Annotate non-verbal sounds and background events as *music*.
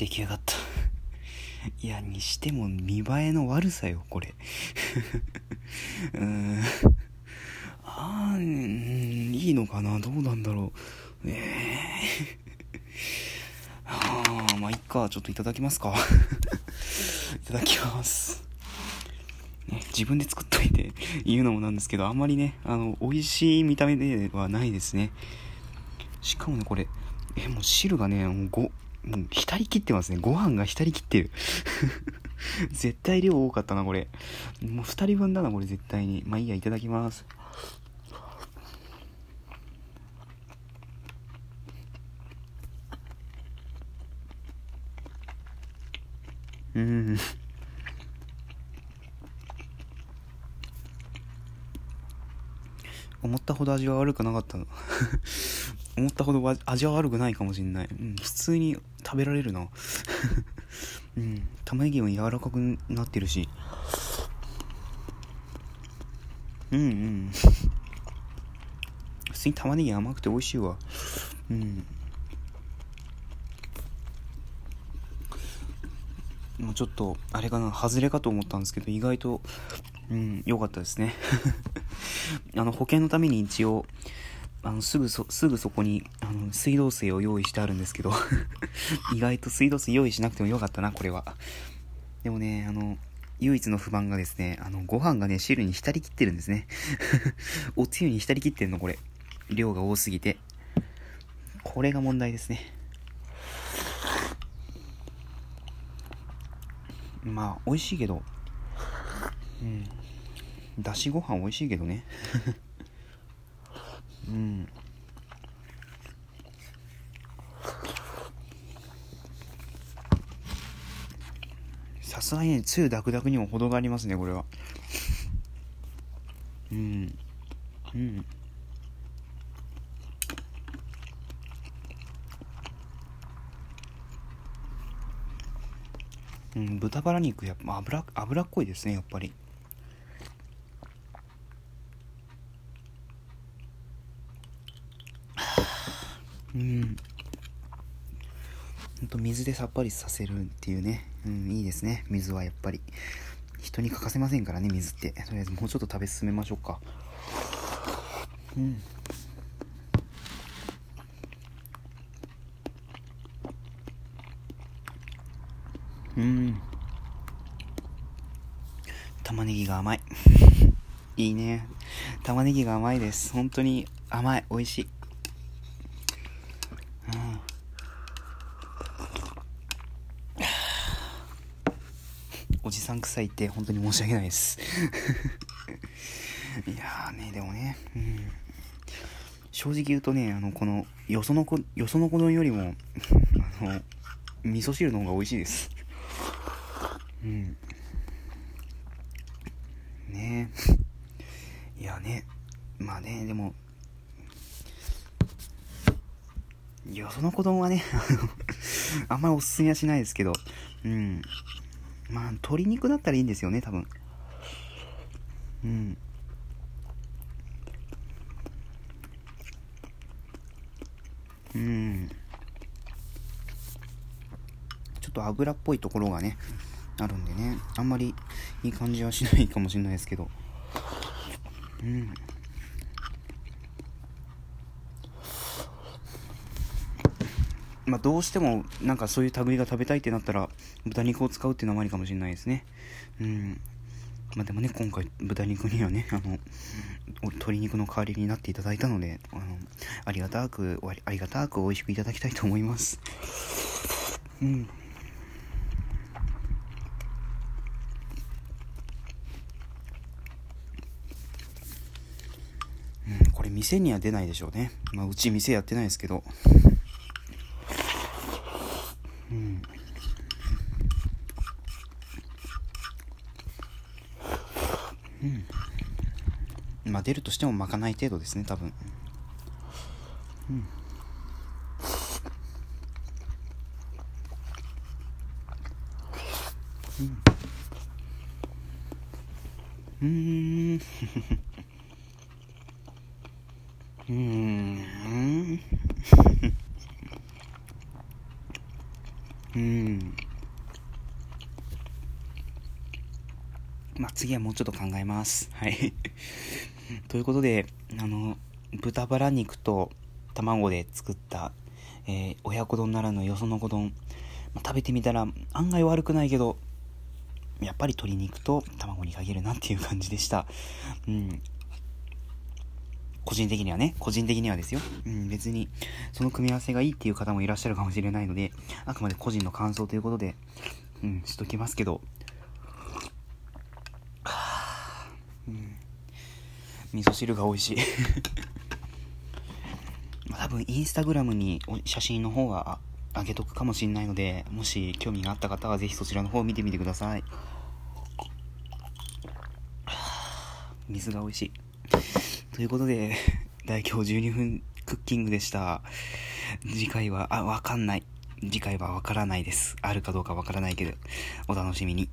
出来上がった。*laughs* いやにしても見栄えの悪さよこれ。*laughs* うーん。あーいいのかな？どうなんだろう。ええー、*laughs* ああまあいっかちょっといただきますか。いただきます、自分で作っといて言うのもなんですけど、あんまりね、あの、美味しい見た目ではないですね。しかもね、これ、え、もう汁がね、もうご、もう浸りきってますね。ご飯が浸りきってる。*laughs* 絶対量多かったな、これ。もう2人分だな、これ絶対に。まあいいや、いただきます。うん。思ったほど味は悪くなかったの思ったほど味は悪くないかもしんない。うん、普通に食べられるな。*laughs* うん、玉ねぎも柔らかくなってるし。うんうん。*laughs* 普通に玉ねぎ甘くて美味しいわ。うん。もうちょっと、あれかな、外れかと思ったんですけど、意外と、うん、良かったですね。*laughs* あの、保険のために一応、あの、すぐそ、すぐそこに、あの、水道水を用意してあるんですけど *laughs* 意外と水道水用意しなくてもよかったな、これは。でもね、あの、唯一の不満がですね、あの、ご飯がね、汁に浸りきってるんですね。*laughs* おつゆに浸りきってんの、これ。量が多すぎて。これが問題ですね。まあ、美味しいけど、うん。だしご飯美味しいけどね *laughs* うん。さすがにねつゆダクダクにも程がありますねこれは。*laughs* うん。うん。うん、豚バラ肉やっぱ脂脂っこいですねやっぱり。うん。ほんと水でさっぱりさせるっていうね、うん、いいですね。水はやっぱり。人に欠かせませんからね水って。とりあえずもうちょっと食べ進めましょうか。うん。うん。玉ねぎが甘い。*laughs* いいね。玉ねぎが甘いです。本当に甘い。美味しい。おじさん臭いって本当に申し訳ないです。*laughs* いやーねでもね、うん、正直言うとねあのこのよそのこよその子丼よりも *laughs* あの味噌汁の方が美味しいです。うん。ね。えいやね。まあねでもよその子供はね *laughs* あんまりおすすめはしないですけど、うん。まあ、鶏肉だったらいいんですよね、多分。うん。うん。ちょっと油っぽいところがね、あるんでね、あんまりいい感じはしないかもしれないですけど。うん。まあ、どうしてもなんかそういう類が食べたいってなったら豚肉を使うっていうのもありかもしれないですねうんまあ、でもね今回豚肉にはねあの鶏肉の代わりになっていただいたのであのありがたくありがたく美味しくいただきたいと思いますうんうん、これ店には出ないでしょうね。まあ、うち店やってないですけど。うん。まあ出るとしてもまかない程度ですね多分。うん。うん。うん。うん。うん。まあ次はもうちょっと考えます。はい。*laughs* ということであの豚バラ肉と卵で作った、えー親子丼ならぬよその子丼、まあ食べてみたら案外悪くないけどやっぱり鶏肉と卵に限るなっていう感じでした。うん。個人的にはね、個人的にはですよ。うん、別に、その組み合わせがいいっていう方もいらっしゃるかもしれないので、あくまで個人の感想ということで、うん、しときますけど、はぁうん、味噌汁が美味しい。*laughs* 多分、インスタグラムに写真の方はあげとくかもしれないので、もし興味があった方はぜひそちらの方を見てみてください。水が美味しい。ということで、大今日12分クッキングでした。次回は、あ、わかんない。次回はわからないです。あるかどうかわからないけど、お楽しみに。